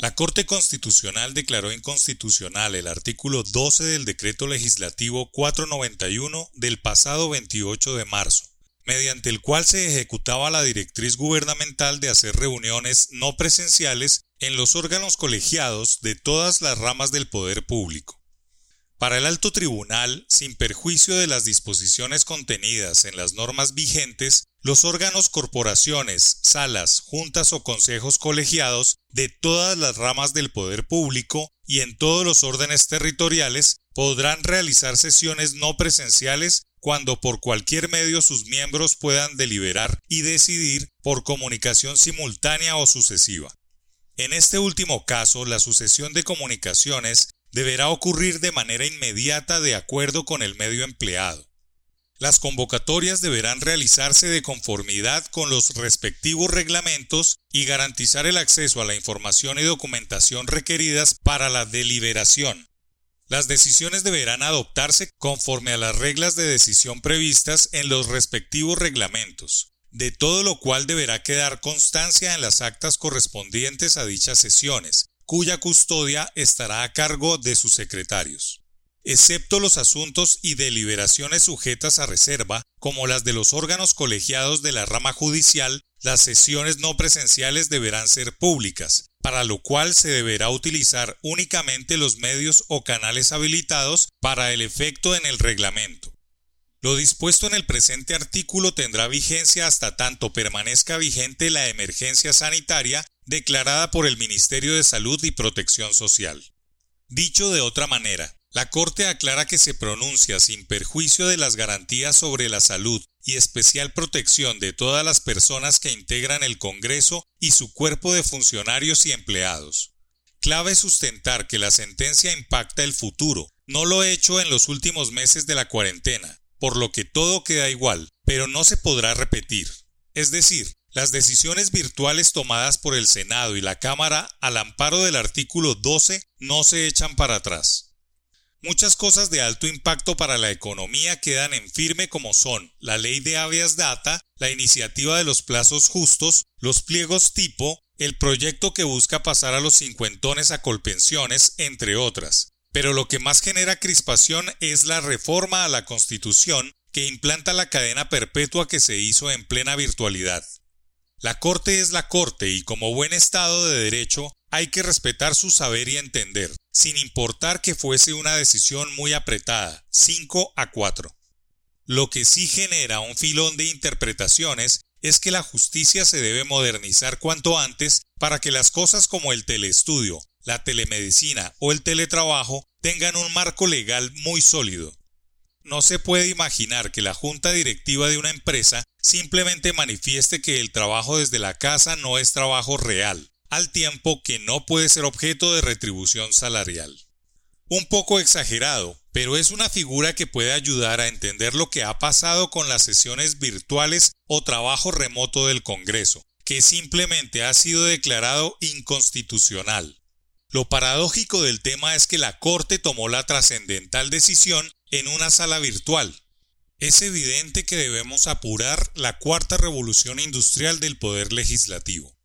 La Corte Constitucional declaró inconstitucional el artículo 12 del Decreto Legislativo 491 del pasado 28 de marzo, mediante el cual se ejecutaba la directriz gubernamental de hacer reuniones no presenciales en los órganos colegiados de todas las ramas del poder público. Para el alto tribunal, sin perjuicio de las disposiciones contenidas en las normas vigentes, los órganos, corporaciones, salas, juntas o consejos colegiados de todas las ramas del poder público y en todos los órdenes territoriales podrán realizar sesiones no presenciales cuando por cualquier medio sus miembros puedan deliberar y decidir por comunicación simultánea o sucesiva. En este último caso, la sucesión de comunicaciones deberá ocurrir de manera inmediata de acuerdo con el medio empleado. Las convocatorias deberán realizarse de conformidad con los respectivos reglamentos y garantizar el acceso a la información y documentación requeridas para la deliberación. Las decisiones deberán adoptarse conforme a las reglas de decisión previstas en los respectivos reglamentos, de todo lo cual deberá quedar constancia en las actas correspondientes a dichas sesiones, cuya custodia estará a cargo de sus secretarios excepto los asuntos y deliberaciones sujetas a reserva, como las de los órganos colegiados de la rama judicial, las sesiones no presenciales deberán ser públicas, para lo cual se deberá utilizar únicamente los medios o canales habilitados para el efecto en el reglamento. Lo dispuesto en el presente artículo tendrá vigencia hasta tanto permanezca vigente la emergencia sanitaria declarada por el Ministerio de Salud y Protección Social. Dicho de otra manera, la Corte aclara que se pronuncia sin perjuicio de las garantías sobre la salud y especial protección de todas las personas que integran el Congreso y su cuerpo de funcionarios y empleados. Clave sustentar que la sentencia impacta el futuro, no lo hecho en los últimos meses de la cuarentena, por lo que todo queda igual, pero no se podrá repetir. Es decir, las decisiones virtuales tomadas por el Senado y la Cámara al amparo del artículo 12 no se echan para atrás. Muchas cosas de alto impacto para la economía quedan en firme como son la ley de habeas data, la iniciativa de los plazos justos, los pliegos tipo, el proyecto que busca pasar a los cincuentones a colpensiones, entre otras. Pero lo que más genera crispación es la reforma a la Constitución que implanta la cadena perpetua que se hizo en plena virtualidad. La Corte es la Corte y como buen Estado de Derecho hay que respetar su saber y entender, sin importar que fuese una decisión muy apretada, 5 a 4. Lo que sí genera un filón de interpretaciones es que la justicia se debe modernizar cuanto antes para que las cosas como el teleestudio, la telemedicina o el teletrabajo tengan un marco legal muy sólido. No se puede imaginar que la junta directiva de una empresa simplemente manifieste que el trabajo desde la casa no es trabajo real, al tiempo que no puede ser objeto de retribución salarial. Un poco exagerado, pero es una figura que puede ayudar a entender lo que ha pasado con las sesiones virtuales o trabajo remoto del Congreso, que simplemente ha sido declarado inconstitucional. Lo paradójico del tema es que la Corte tomó la trascendental decisión en una sala virtual. Es evidente que debemos apurar la cuarta revolución industrial del poder legislativo.